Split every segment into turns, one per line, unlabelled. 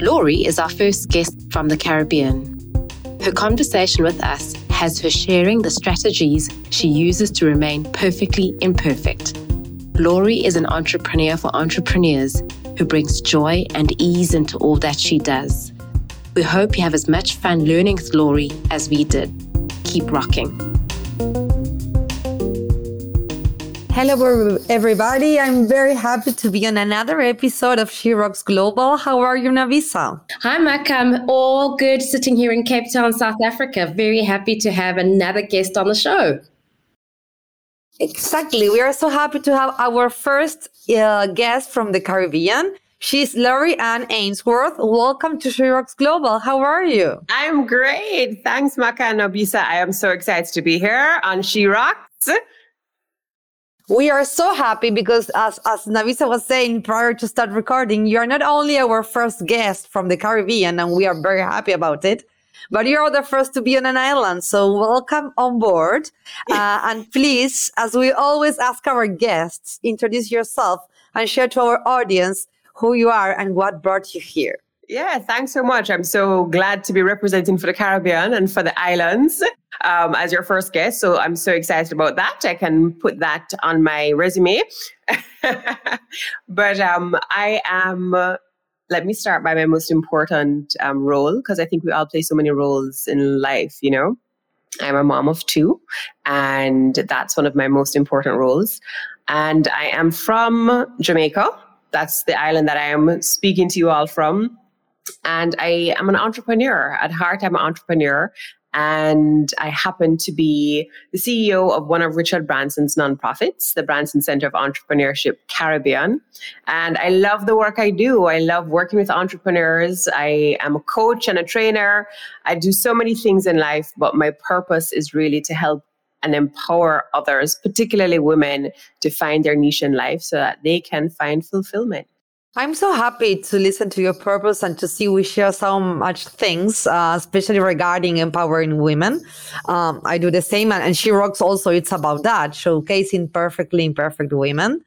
Laurie is our first guest from the Caribbean. Her conversation with us has her sharing the strategies she uses to remain perfectly imperfect. Laurie is an entrepreneur for entrepreneurs who brings joy and ease into all that she does. We hope you have as much fun learning with Laurie as we did. Keep rocking.
Hello, everybody. I'm very happy to be on another episode of She Rocks Global. How are you, Navisa?
Hi, Mac. I'm all good sitting here in Cape Town, South Africa. Very happy to have another guest on the show.
Exactly. We are so happy to have our first uh, guest from the Caribbean. She's Laurie Ann Ainsworth. Welcome to She Rocks Global. How are you?
I'm great. Thanks, Maka and Nobisa. I am so excited to be here on She Rocks.
We are so happy because as, as Navisa was saying prior to start recording, you are not only our first guest from the Caribbean, and we are very happy about it, but you're the first to be on an island. So welcome on board. Uh, and please, as we always ask our guests, introduce yourself and share to our audience who you are and what brought you here.
Yeah, thanks so much. I'm so glad to be representing for the Caribbean and for the islands um, as your first guest. So I'm so excited about that. I can put that on my resume. but um, I am let me start by my most important um, role because I think we all play so many roles in life, you know. I'm a mom of two, and that's one of my most important roles. And I am from Jamaica. That's the island that I am speaking to you all from. And I am an entrepreneur. At heart, I'm an entrepreneur. And I happen to be the CEO of one of Richard Branson's nonprofits, the Branson Center of Entrepreneurship Caribbean. And I love the work I do. I love working with entrepreneurs. I am a coach and a trainer. I do so many things in life, but my purpose is really to help and empower others, particularly women, to find their niche in life so that they can find fulfillment.
I'm so happy to listen to your purpose and to see we share so much things, uh, especially regarding empowering women. Um, I do the same, and, and, She Rocks also. It's about that, showcasing perfectly imperfect women.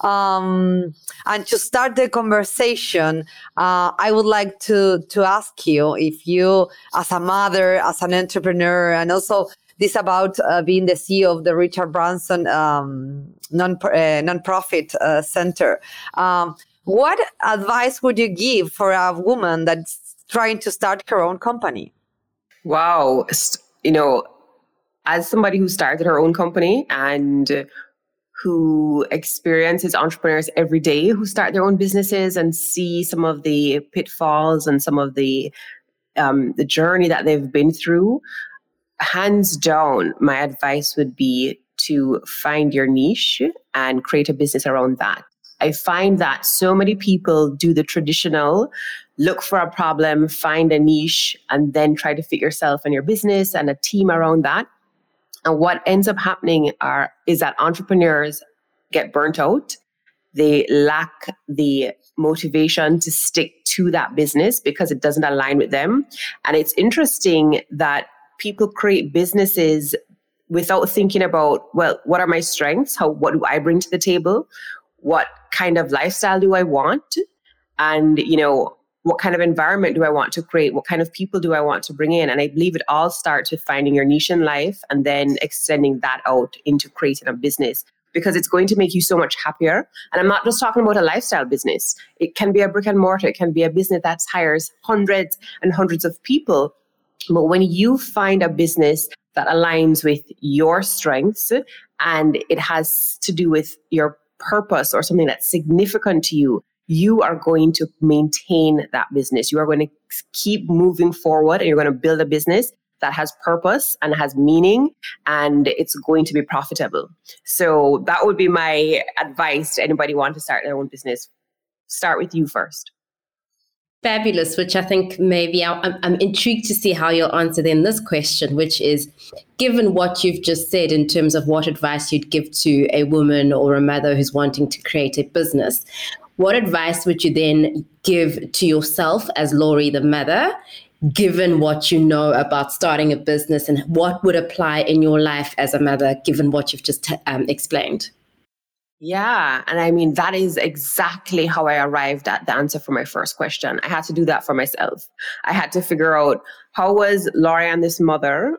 Um, and to start the conversation, uh, I would like to to ask you if you, as a mother, as an entrepreneur, and also this about uh, being the CEO of the Richard Branson um, non uh, nonprofit uh, center. Um, what advice would you give for a woman that's trying to start her own company?
Wow. You know, as somebody who started her own company and who experiences entrepreneurs every day who start their own businesses and see some of the pitfalls and some of the um, the journey that they've been through hands down my advice would be to find your niche and create a business around that I find that so many people do the traditional look for a problem, find a niche, and then try to fit yourself and your business and a team around that. And what ends up happening are is that entrepreneurs get burnt out. They lack the motivation to stick to that business because it doesn't align with them. And it's interesting that people create businesses without thinking about, well, what are my strengths? How what do I bring to the table? What kind of lifestyle do I want? And, you know, what kind of environment do I want to create? What kind of people do I want to bring in? And I believe it all starts with finding your niche in life and then extending that out into creating a business because it's going to make you so much happier. And I'm not just talking about a lifestyle business. It can be a brick and mortar. It can be a business that hires hundreds and hundreds of people. But when you find a business that aligns with your strengths and it has to do with your purpose or something that's significant to you, you are going to maintain that business. You are going to keep moving forward and you're going to build a business that has purpose and has meaning and it's going to be profitable. So that would be my advice to anybody want to start their own business. Start with you first
fabulous, which I think maybe I'm, I'm, intrigued to see how you'll answer then this question, which is given what you've just said in terms of what advice you'd give to a woman or a mother who's wanting to create a business, what advice would you then give to yourself as Laurie, the mother, given what you know about starting a business and what would apply in your life as a mother, given what you've just um, explained?
Yeah. And I mean, that is exactly how I arrived at the answer for my first question. I had to do that for myself. I had to figure out how was Lorianne, this mother,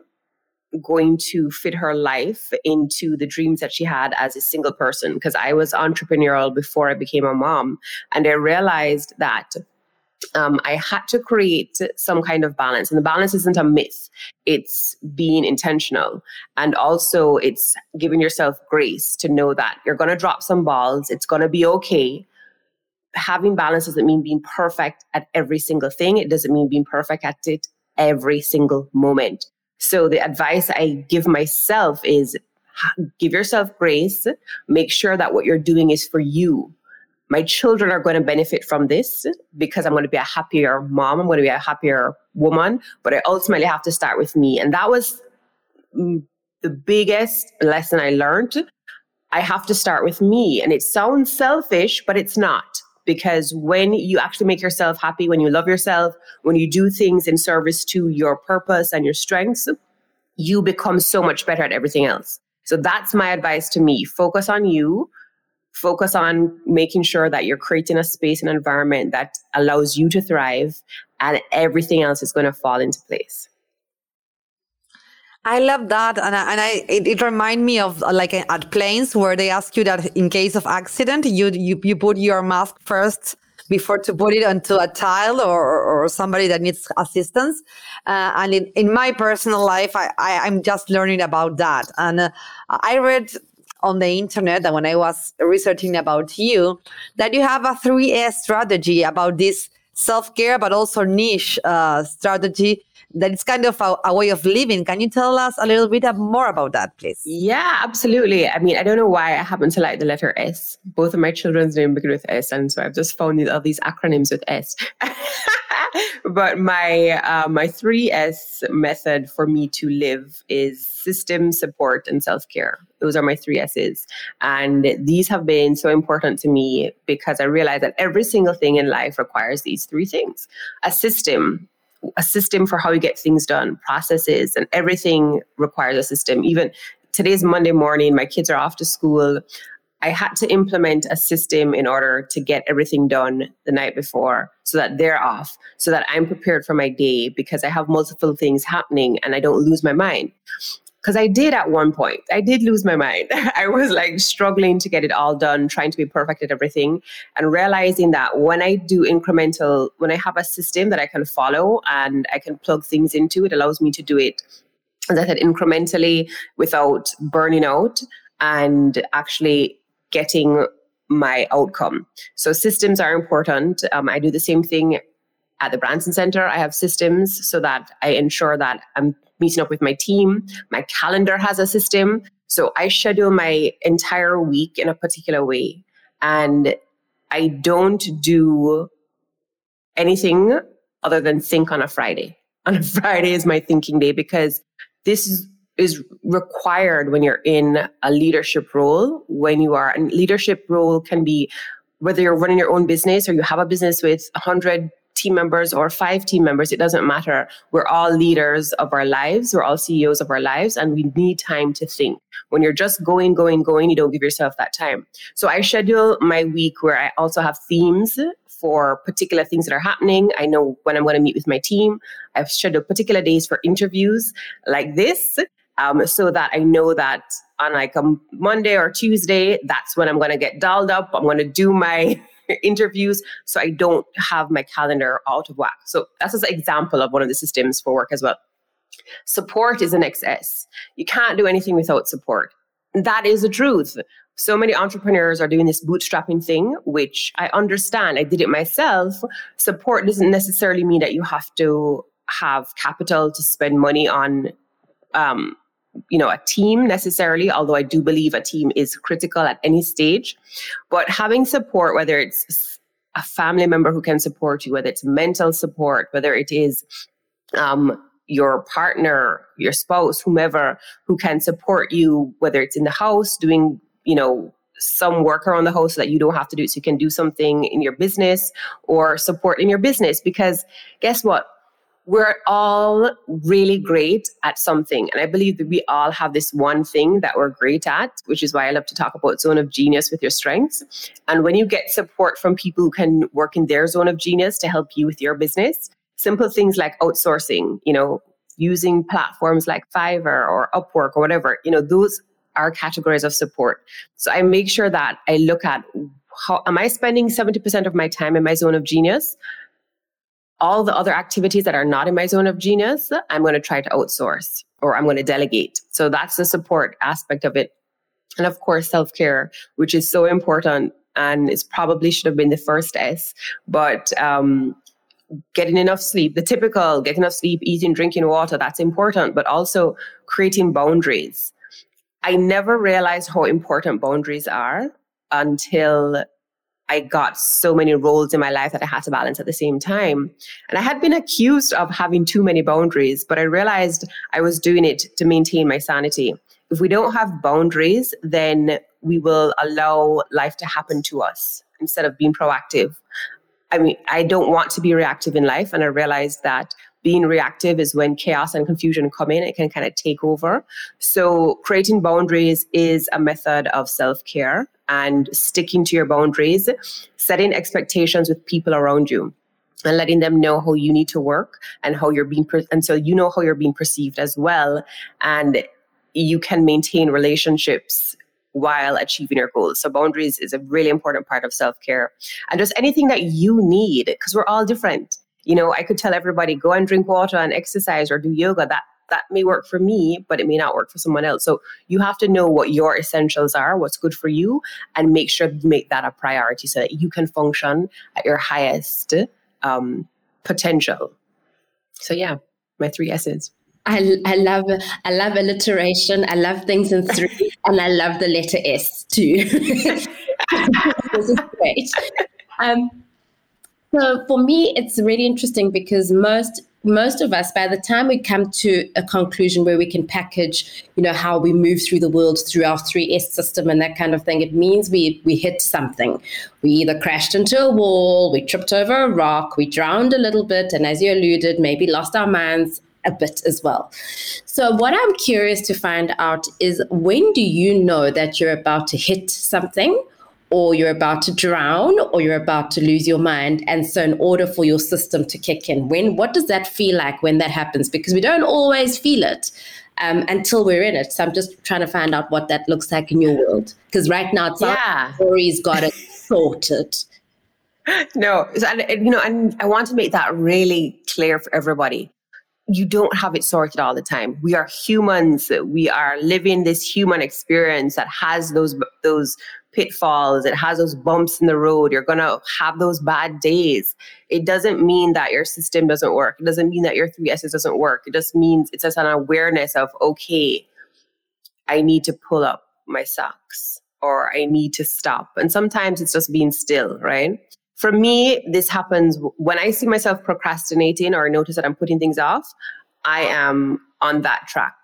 going to fit her life into the dreams that she had as a single person because I was entrepreneurial before I became a mom. And I realized that um, I had to create some kind of balance. And the balance isn't a myth, it's being intentional. And also, it's giving yourself grace to know that you're going to drop some balls, it's going to be okay. Having balance doesn't mean being perfect at every single thing, it doesn't mean being perfect at it every single moment. So the advice I give myself is give yourself grace, make sure that what you're doing is for you. My children are going to benefit from this because I'm going to be a happier mom, I'm going to be a happier woman, but I ultimately have to start with me. And that was mm, the biggest lesson I learned. I have to start with me. And it sounds selfish, but it's not because when you actually make yourself happy, when you love yourself, when you do things in service to your purpose and your strengths, you become so much better at everything else. So that's my advice to me. Focus on you. Focus on making sure that you're creating a space and environment that allows you to thrive, and everything else is going to fall into place.
I love that, and I, and I it, it reminds me of uh, like at planes where they ask you that in case of accident, you you you put your mask first before to put it onto a child or, or somebody that needs assistance. Uh, and in, in my personal life, I, I am just learning about that. And uh, I read on the internet that when I was researching about you, that you have a 3S strategy about this self care, but also niche uh, strategy that it's kind of a, a, way of living. Can you tell us a little bit more about that, please?
Yeah, absolutely. I mean, I don't know why I happen to like the letter S. Both of my children's name begin with S, and so I've just found all these acronyms with S. but my uh, my three S method for me to live is system, support, and self care. Those are my three S's, and these have been so important to me because I realize that every single thing in life requires these three things: a system a system for how you get things done, processes, and everything requires a system. Even today's Monday morning, my kids are off to school. I had to implement a system in order to get everything done the night before so that they're off, so that I'm prepared for my day because I have multiple things happening and I don't lose my mind because I did at one point. I did lose my mind. I was like struggling to get it all done, trying to be perfect at everything, and realizing that when I do incremental, when I have a system that I can follow and I can plug things into, it allows me to do it, as I said, incrementally without burning out and actually getting my outcome. So systems are important. Um, I do the same thing at the Branson Center. I have systems so that I ensure that I'm meeting up with my team. My calendar has a system. So I schedule my entire week in a particular way. And I don't do anything other than think on a Friday. On a Friday is my thinking day because this is, is required when you're in a leadership role. When you are, and leadership role can be whether you're running your own business or you have a business with 100 team members or five team members, it doesn't matter. We're all leaders of our lives, we're all CEOs of our lives, and we need time to think. When you're just going, going, going, you don't give yourself that time. So I schedule my week where I also have themes for particular things that are happening. I know when I'm going to meet with my team. I've scheduled particular days for interviews like this. Um, so that I know that on like a Monday or Tuesday, that's when I'm going to get dialed up. I'm going to do my interviews so I don't have my calendar out of whack. So that's an example of one of the systems for work as well. Support is an excess. You can't do anything without support. That is the truth. So many entrepreneurs are doing this bootstrapping thing, which I understand. I did it myself. Support doesn't necessarily mean that you have to have capital to spend money on um, you know a team necessarily although i do believe a team is critical at any stage. But having support whether it's a family member who can support you whether it's mental support whether it is um, your partner your spouse whomever who can support you whether it's in the house doing you know some work around the house so that you don't have to do it so you can do something in your business or support in your business. Because guess what we're all really great at something. And I believe that we all have this one thing that we're great at, which is why I love to talk about zone of genius with your strengths. And when you get support from people who can work in their zone of genius to help you with your business, simple things like outsourcing, you know, using platforms like Fiverr or Upwork or whatever, you know, those are categories of support. So I make sure that I look at how am I spending 70% of my time in my zone of genius? All the other activities that are not in my zone of genius, I'm going to try to outsource or I'm going to delegate. So that's the support aspect of it. And of course, self care, which is so important and it's probably should have been the first S, but um, getting enough sleep, the typical getting enough sleep, eating, drinking water, that's important, but also creating boundaries. I never realized how important boundaries are until I got so many roles in my life that I had to balance at the same time. And I had been accused of having too many boundaries, but I realized I was doing it to maintain my sanity. If we don't have boundaries, then we will allow life to happen to us instead of being proactive. I mean, I don't want to be reactive in life. And I realized that being reactive is when chaos and confusion come in, it can kind of take over. So, creating boundaries is a method of self care and sticking to your boundaries, setting expectations with people around you and letting them know how you need to work and how you're being per- and so you know how you're being perceived as well and you can maintain relationships while achieving your goals. So boundaries is a really important part of self-care. And just anything that you need because we're all different. You know, I could tell everybody go and drink water and exercise or do yoga. That that may work for me, but it may not work for someone else. So you have to know what your essentials are, what's good for you, and make sure you make that a priority so that you can function at your highest um, potential. So yeah, my three S's.
I, I love I love alliteration. I love things in three, and I love the letter S too. this is great. Um, so for me, it's really interesting because most most of us, by the time we come to a conclusion where we can package, you know, how we move through the world through our 3S system and that kind of thing, it means we we hit something. We either crashed into a wall, we tripped over a rock, we drowned a little bit, and as you alluded, maybe lost our minds a bit as well. So, what I'm curious to find out is when do you know that you're about to hit something? Or you're about to drown or you're about to lose your mind and so in order for your system to kick in when what does that feel like when that happens because we don't always feel it um, until we're in it so i'm just trying to find out what that looks like in your world because right now it's yeah. story's got it sorted
no and, you know and i want to make that really clear for everybody you don't have it sorted all the time. We are humans. We are living this human experience that has those those pitfalls, it has those bumps in the road. You're going to have those bad days. It doesn't mean that your system doesn't work. It doesn't mean that your three S's doesn't work. It just means it's just an awareness of, okay, I need to pull up my socks or I need to stop. And sometimes it's just being still, right? For me, this happens when I see myself procrastinating or notice that I'm putting things off. I am on that track.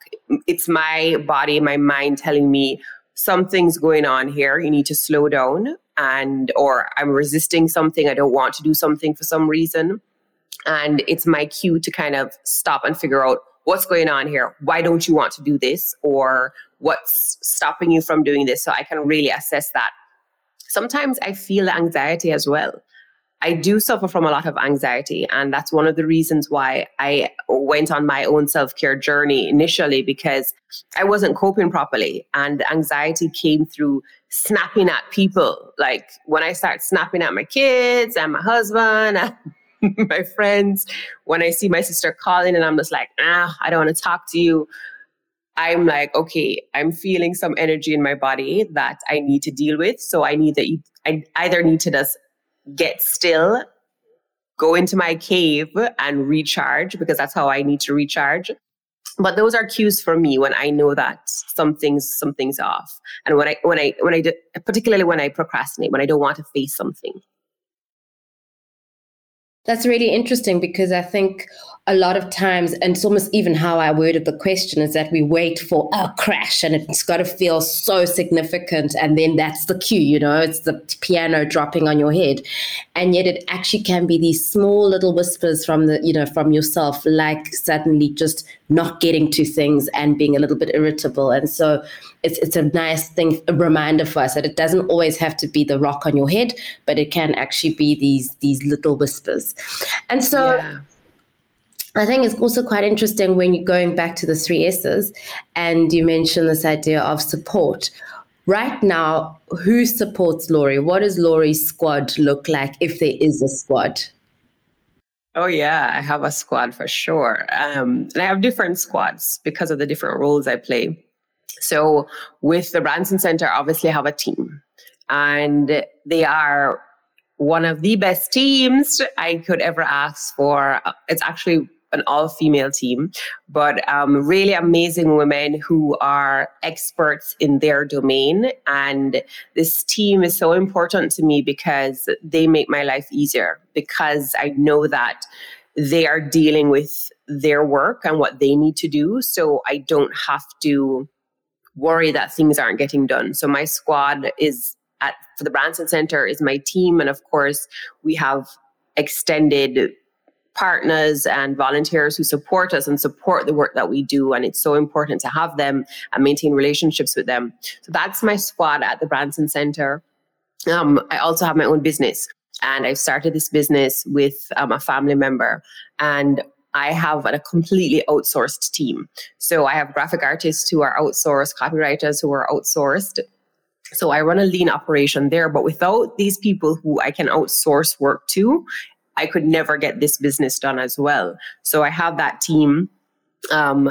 It's my body, my mind telling me, something's going on here. You need to slow down and or i'm resisting something. I don't want to do something for some reason. And it's my cue to kind of stop and figure out what's going on here. Why don't you want to do this? Or what's stopping you from doing this? So i can really assess that. Sometimes i feel anxiety as well I do suffer from a lot of anxiety. And that's one of the reasons why I went on my own self care journey initially because I wasn't coping properly. And anxiety came through snapping at people. Like when I start snapping at my kids and my husband and my friends, when I see my sister calling and I'm just like, ah, I don't want to talk to you. I'm like, okay, I'm feeling some energy in my body that I need to deal with. So I need that you, I either need to just get still, go into my cave and recharge because that's how I need to recharge. But those are cues for me when I know that something's something's off, and when I when I when I do, particularly when I procrastinate, when I don't want to face something.
That's really interesting because I think a lot of times, and it's almost even how I worded the question, is that we wait for a crash and it's got to feel so significant. And then that's the cue, you know, it's the piano dropping on your head. And yet it actually can be these small little whispers from the, you know, from yourself, like suddenly just not getting to things and being a little bit irritable. And so it's, it's a nice thing, a reminder for us that it doesn't always have to be the rock on your head, but it can actually be these, these little whispers. And so, yeah I think it's also quite interesting when you're going back to the three S's and you mentioned this idea of support. Right now, who supports Laurie? What does Laurie's squad look like if there is a squad?
Oh yeah, I have a squad for sure. Um, and I have different squads because of the different roles I play. So with the Branson Center, obviously have a team and they are one of the best teams I could ever ask for. It's actually an all female team, but um, really amazing women who are experts in their domain. And this team is so important to me because they make my life easier because I know that they are dealing with their work and what they need to do. So I don't have to worry that things aren't getting done. So my squad is at for the Branson Center is my team. And of course, we have extended partners and volunteers who support us and support the work that we do. And it's so important to have them and maintain relationships with them. So that's my squad at the Branson Center. Um, I also have my own business and I've started this business with um, a family member. And I have a completely outsourced team. So I have graphic artists who are outsourced, copywriters who are outsourced. So I run a lean operation there, but without these people who I can outsource work to, I could never get this business done as well. So I have that team um,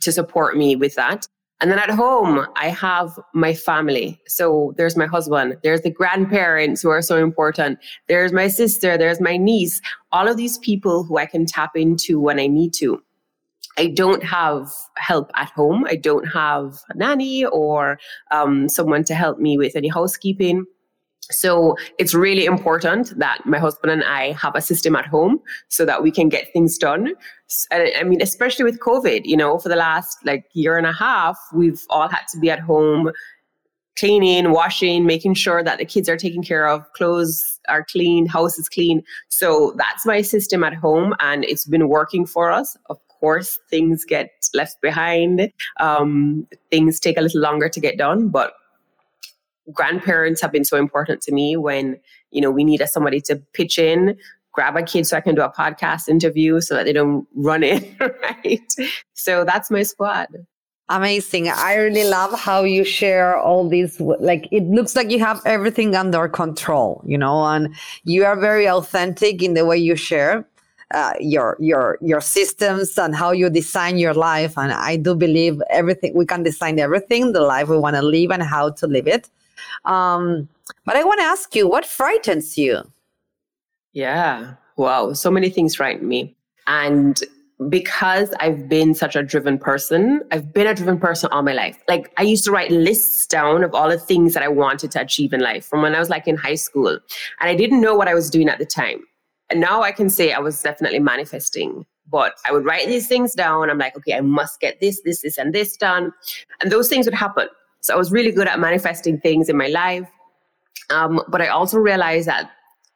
to support me with that. And then at home, I have my family. So there's my husband, there's the grandparents who are so important, there's my sister, there's my niece, all of these people who I can tap into when I need to. I don't have help at home. I don't have a nanny or um, someone to help me with any housekeeping. So it's really important that my husband and I have a system at home so that we can get things done. I mean, especially with COVID, you know, for the last like year and a half, we've all had to be at home cleaning, washing, making sure that the kids are taken care of, clothes are clean, house is clean. So that's my system at home and it's been working for us. Of course, things get left behind. Um, things take a little longer to get done, but grandparents have been so important to me when you know we need somebody to pitch in grab a kid so i can do a podcast interview so that they don't run in right? So that's my squad.
Amazing. I really love how you share all these like it looks like you have everything under control you know and you are very authentic in the way you share uh, your your your systems and how you design your life. And i do believe everything we can design everything the life we want to live and how to live it um, but I want to ask you, what frightens you?
Yeah. Wow. So many things frighten me. And because I've been such a driven person, I've been a driven person all my life. Like I used to write lists down of all the things that I wanted to achieve in life from when I was like in high school. And I didn't know what I was doing at the time. And now I can say I was definitely manifesting. But I would write these things down. I'm like, okay, I must get this, this, this, and this done. And those things would happen. So I was really good at manifesting things in my life. Um, but I also realized that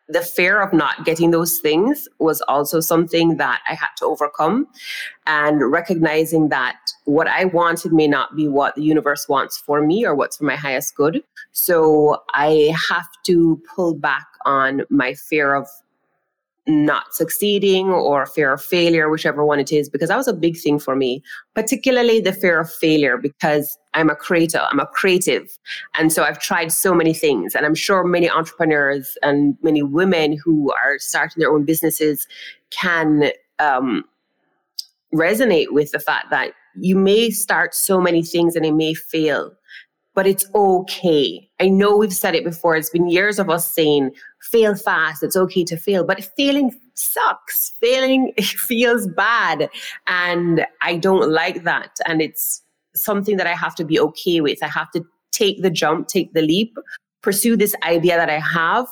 the fear of not getting those things was also something that I had to overcome. And recognizing that what I wanted may not be what the universe wants for me or what's for my highest good. So I have to pull back on my fear of not succeeding or fear of failure, whichever one it is, because that was a big thing for me, particularly the fear of failure because I'm a creator, I'm a creative. And so I've tried so many things. And I'm sure many entrepreneurs and many women who are starting their own businesses can um, resonate with the fact that you may start so many things and it may fail but it's okay. I know we've said it before. It's been years of us saying, fail fast. It's okay to fail, but failing sucks. Failing feels bad. And I don't like that. And it's something that I have to be okay with. I have to take the jump, take the leap, pursue this idea that I have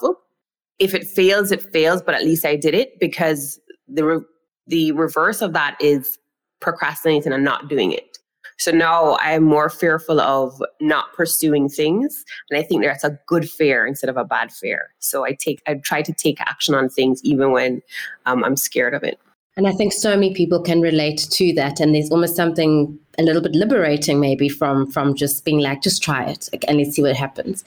if it fails, it fails, but at least I did it because the re- the reverse of that is procrastinating and not doing it. So now I'm more fearful of not pursuing things. And I think that's a good fear instead of a bad fear. So I take, I try to take action on things even when um, I'm scared of it.
And I think so many people can relate to that. And there's almost something a little bit liberating maybe from from just being like, just try it and let's see what happens.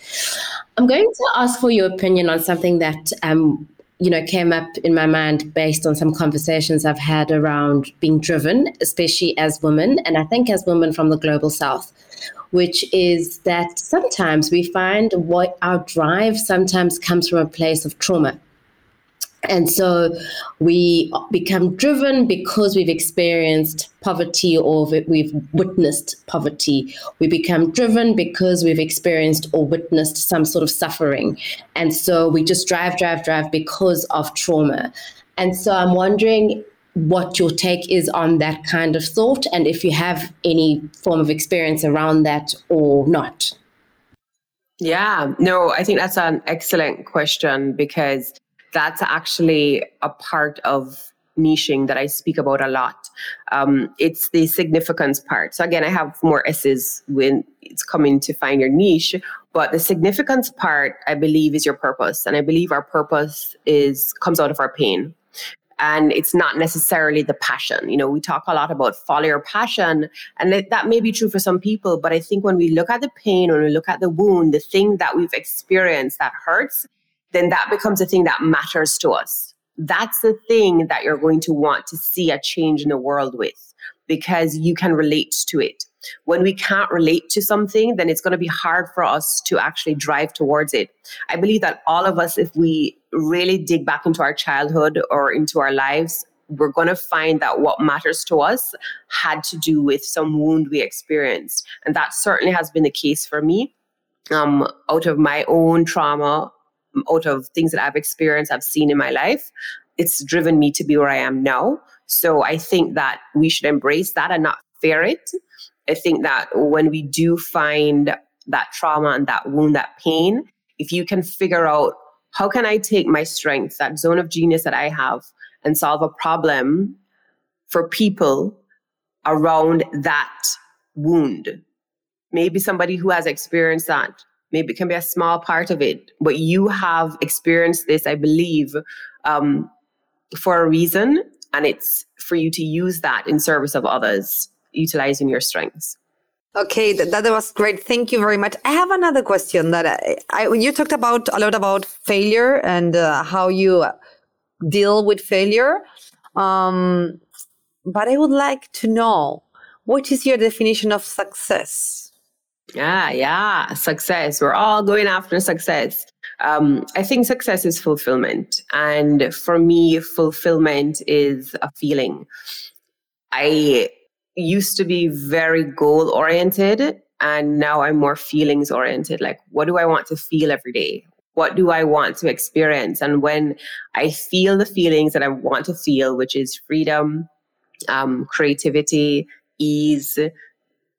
I'm going to ask for your opinion on something that um, you know, came up in my mind based on some conversations I've had around being driven, especially as women, and I think as women from the global south, which is that sometimes we find what our drive sometimes comes from a place of trauma. And so we become driven because we've experienced poverty or we've witnessed poverty. We become driven because we've experienced or witnessed some sort of suffering. And so we just drive, drive, drive because of trauma. And so I'm wondering what your take is on that kind of thought and if you have any form of experience around that or not.
Yeah, no, I think that's an excellent question because that's actually a part of niching that I speak about a lot. Um, it's the significance part. So again, I have more S's when it's coming to find your niche, but the significance part, I believe, is your purpose, and I believe our purpose is comes out of our pain. And it's not necessarily the passion. You know, we talk a lot about follow your passion, and that may be true for some people. But I think when we look at the pain, when we look at the wound, the thing that we've experienced that hurts, then that becomes a thing that matters to us. That's the thing that you're going to want to see a change in the world with because you can relate to it. When we can't relate to something, then it's going to be hard for us to actually drive towards it. I believe that all of us, if we really dig back into our childhood or into our lives, we're going to find that what matters to us had to do with some wound we experienced. And that certainly has been the case for me. Um, out of my own trauma, out of things that I've experienced, I've seen in my life, it's driven me to be where I am now. So I think that we should embrace that and not fear it. I think that when we do find that trauma and that wound, that pain, if you can figure out how can I take my strength, that zone of genius that I have, and solve a problem for people around that wound. Maybe somebody who has experienced that maybe it can be a small part of it but you have experienced this i believe um, for a reason and it's for you to use that in service of others utilizing your strengths.
Okay that, that was great. Thank you very much. I have another question that i, I you talked about a lot about failure and uh, how you deal with failure um, but i would like to know what is your definition of success
yeah, yeah, success. We're all going after success. Um, I think success is fulfillment. And for me, fulfillment is a feeling. I used to be very goal oriented, and now I'm more feelings oriented. Like, what do I want to feel every day? What do I want to experience? And when I feel the feelings that I want to feel, which is freedom, um, creativity, ease,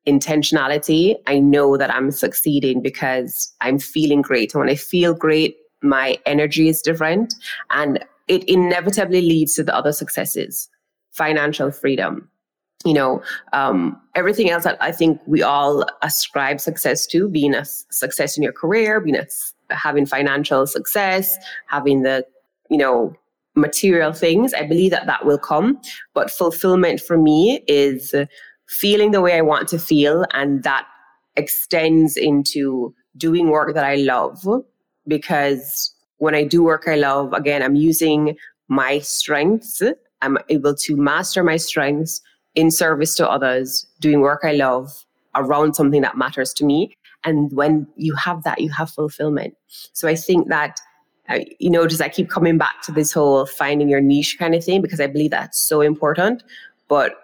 intentionality, I know that I'm succeeding because I'm feeling great. And when I feel great, my energy is different and it inevitably leads to the other successes financial freedom you know um, everything else that i think we all ascribe success to being a success in your career being a, having financial success having the you know material things i believe that that will come but fulfillment for me is feeling the way I want to feel. And that extends into doing work that I love because when I do work I love, again, I'm using my strengths. I'm able to master my strengths in service to others, doing work I love around something that matters to me. And when you have that, you have fulfillment. So I think that, uh, you know, just I keep coming back to this whole finding your niche kind of thing because I believe that's so important. But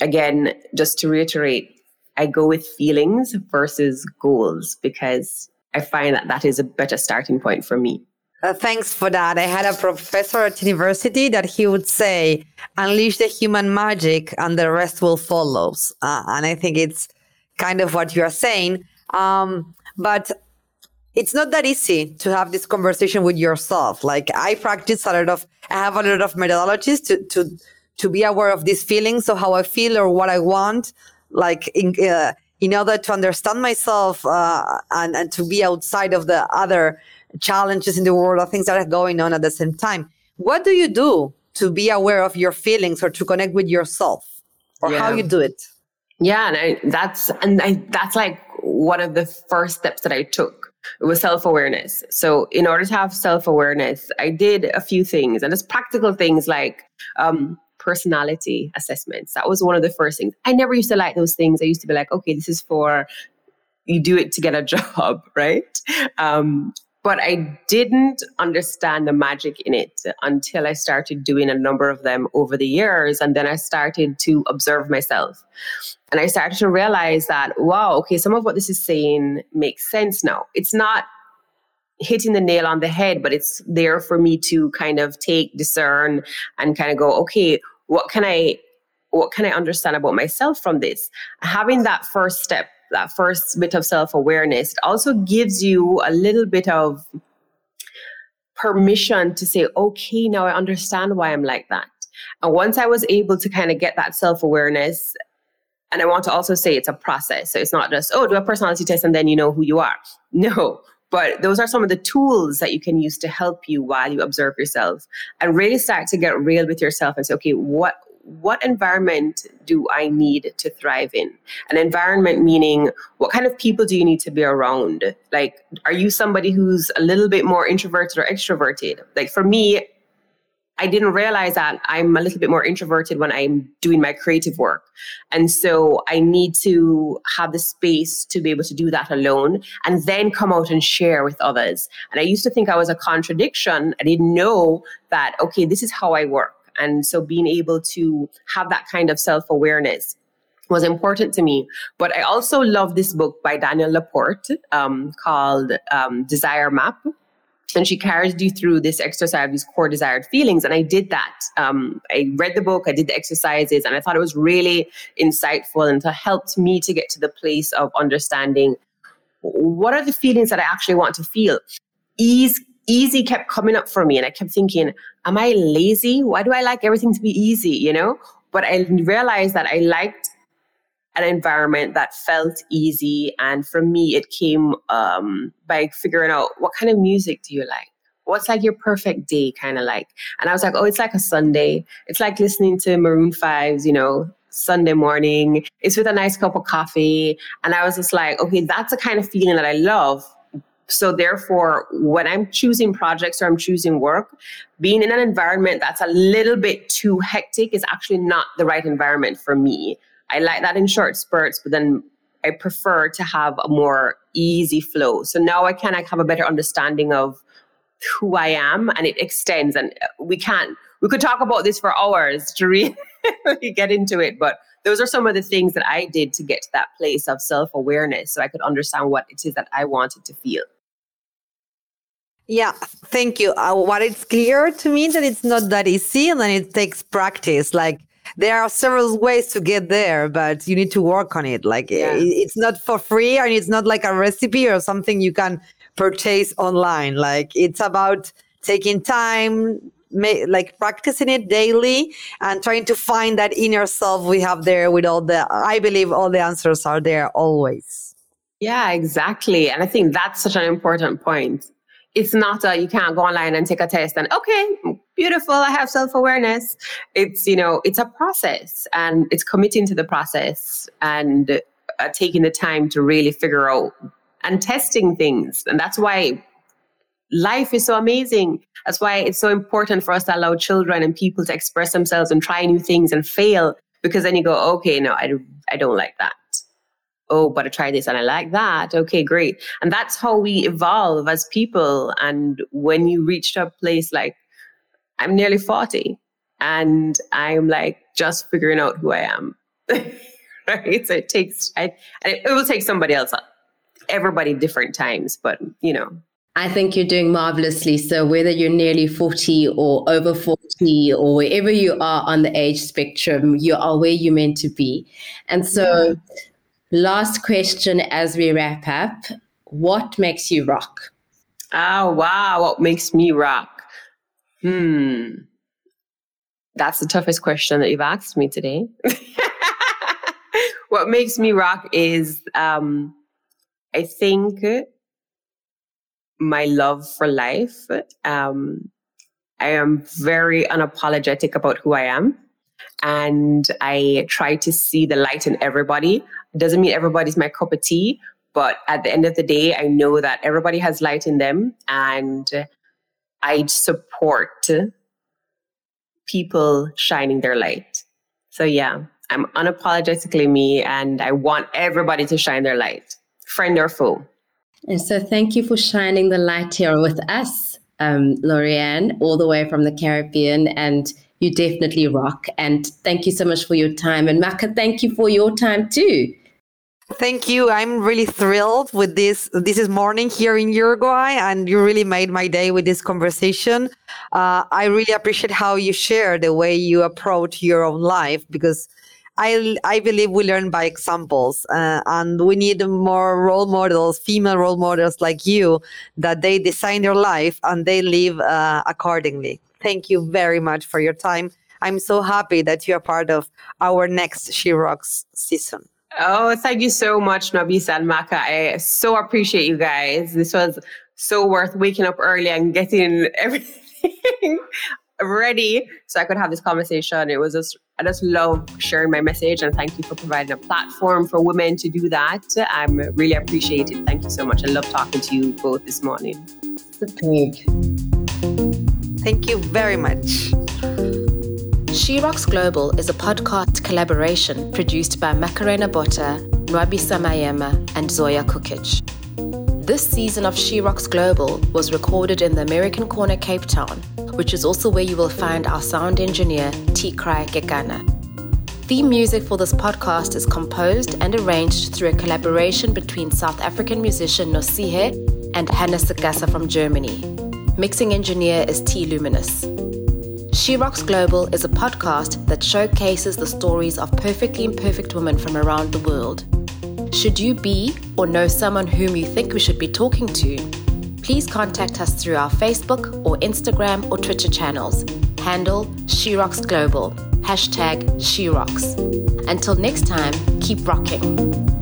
again, just to reiterate, I go with feelings versus goals because I find that that is a better starting point for me.
Uh, thanks for that. I had a professor at university that he would say, unleash the human magic and the rest will follow. Uh, and I think it's kind of what you are saying. Um, but it's not that easy to have this conversation with yourself. Like I practice a lot of, I have a lot of methodologies to, to, to be aware of these feelings of how I feel or what I want, like in, uh, in order to understand myself, uh, and, and to be outside of the other challenges in the world or things that are going on at the same time. What do you do to be aware of your feelings or to connect with yourself or yeah. how you do it?
Yeah. And I, that's, and I, that's like one of the first steps that I took it was self awareness. So, in order to have self awareness, I did a few things, and it's practical things like um, personality assessments. That was one of the first things. I never used to like those things. I used to be like, okay, this is for you do it to get a job, right? Um, but I didn't understand the magic in it until I started doing a number of them over the years. And then I started to observe myself. And I started to realize that, wow, okay, some of what this is saying makes sense now. It's not hitting the nail on the head, but it's there for me to kind of take, discern, and kind of go, okay, what can I what can I understand about myself from this? Having that first step that first bit of self awareness, also gives you a little bit of permission to say, okay, now I understand why I'm like that. And once I was able to kind of get that self awareness, and I want to also say it's a process. So it's not just, oh, do a personality test and then you know who you are. No, but those are some of the tools that you can use to help you while you observe yourself and really start to get real with yourself and say, okay, what what environment do I need to thrive in? An environment meaning what kind of people do you need to be around? Like, are you somebody who's a little bit more introverted or extroverted? Like, for me, I didn't realize that I'm a little bit more introverted when I'm doing my creative work. And so I need to have the space to be able to do that alone and then come out and share with others. And I used to think I was a contradiction. I didn't know that, okay, this is how I work. And so being able to have that kind of self awareness was important to me. But I also love this book by Danielle LaPorte um, called um, Desire Map. And she carries you through this exercise of these core desired feelings. And I did that. Um, I read the book, I did the exercises, and I thought it was really insightful and helped me to get to the place of understanding what are the feelings that I actually want to feel. Ease easy kept coming up for me. And I kept thinking, am I lazy? Why do I like everything to be easy? You know? But I realized that I liked an environment that felt easy. And for me, it came um, by figuring out what kind of music do you like? What's like your perfect day kind of like? And I was like, oh, it's like a Sunday. It's like listening to Maroon 5's, you know, Sunday morning. It's with a nice cup of coffee. And I was just like, okay, that's the kind of feeling that I love so therefore, when I'm choosing projects or I'm choosing work, being in an environment that's a little bit too hectic is actually not the right environment for me. I like that in short spurts, but then I prefer to have a more easy flow. So now I kind of have a better understanding of who I am and it extends and we can't we could talk about this for hours to really get into it, but those are some of the things that I did to get to that place of self-awareness so I could understand what it is that I wanted to feel.
Yeah, thank you. Uh, what it's clear to me that it's not that easy and then it takes practice. Like there are several ways to get there, but you need to work on it. Like yeah. it's not for free and it's not like a recipe or something you can purchase online. Like it's about taking time, like practicing it daily and trying to find that inner self we have there with all the, I believe all the answers are there always.
Yeah, exactly. And I think that's such an important point it's not a you can't go online and take a test and okay beautiful i have self-awareness it's you know it's a process and it's committing to the process and uh, taking the time to really figure out and testing things and that's why life is so amazing that's why it's so important for us to allow children and people to express themselves and try new things and fail because then you go okay no i, I don't like that oh, but I tried this and I like that. Okay, great. And that's how we evolve as people. And when you reach a place like, I'm nearly 40 and I'm like just figuring out who I am. right? So it takes, I, it will take somebody else, everybody different times, but you know.
I think you're doing marvelously. So whether you're nearly 40 or over 40 or wherever you are on the age spectrum, you are where you're meant to be. And so, Last question as we wrap up.
what makes you rock?
Oh, wow. What makes me rock? Hmm. That's the toughest question that you've asked me today. what makes me rock is, um, I think, my love for life. Um, I am very unapologetic about who I am. And I try to see the light in everybody. It doesn't mean everybody's my cup of tea, but at the end of the day, I know that everybody has light in them. And I support people shining their light. So, yeah, I'm unapologetically me, and I want everybody to shine their light, friend or foe.
And so, thank you for shining the light here with us, um, Lorianne, all the way from the Caribbean. And you definitely rock. And thank you so much for your time. And Maka, thank you for your time too.
Thank you. I'm really thrilled with this. This is morning here in Uruguay, and you really made my day with this conversation. Uh, I really appreciate how you share the way you approach your own life because I, I believe we learn by examples, uh, and we need more role models, female role models like you, that they design their life and they live uh, accordingly. Thank you very much for your time. I'm so happy that you are part of our next She Rocks season.
Oh, thank you so much, Nabisa and Maka. I so appreciate you guys. This was so worth waking up early and getting everything ready so I could have this conversation. It was just, I just love sharing my message and thank you for providing a platform for women to do that. I'm really appreciate it. Thank you so much. I love talking to you both this morning.
Thank you very much.
She Rocks Global is a podcast collaboration produced by Macarena Botta, Nwabisa Mayema, and Zoya Kukic. This season of She Rocks Global was recorded in the American Corner, Cape Town, which is also where you will find our sound engineer, Tikrai Gegana. Theme music for this podcast is composed and arranged through a collaboration between South African musician Nosihe and Hannes Sagasa from Germany. Mixing engineer is T Luminous. She Rocks Global is a podcast that showcases the stories of perfectly imperfect women from around the world. Should you be or know someone whom you think we should be talking to, please contact us through our Facebook or Instagram or Twitter channels. Handle She Rocks Global, hashtag She Rocks. Until next time, keep rocking.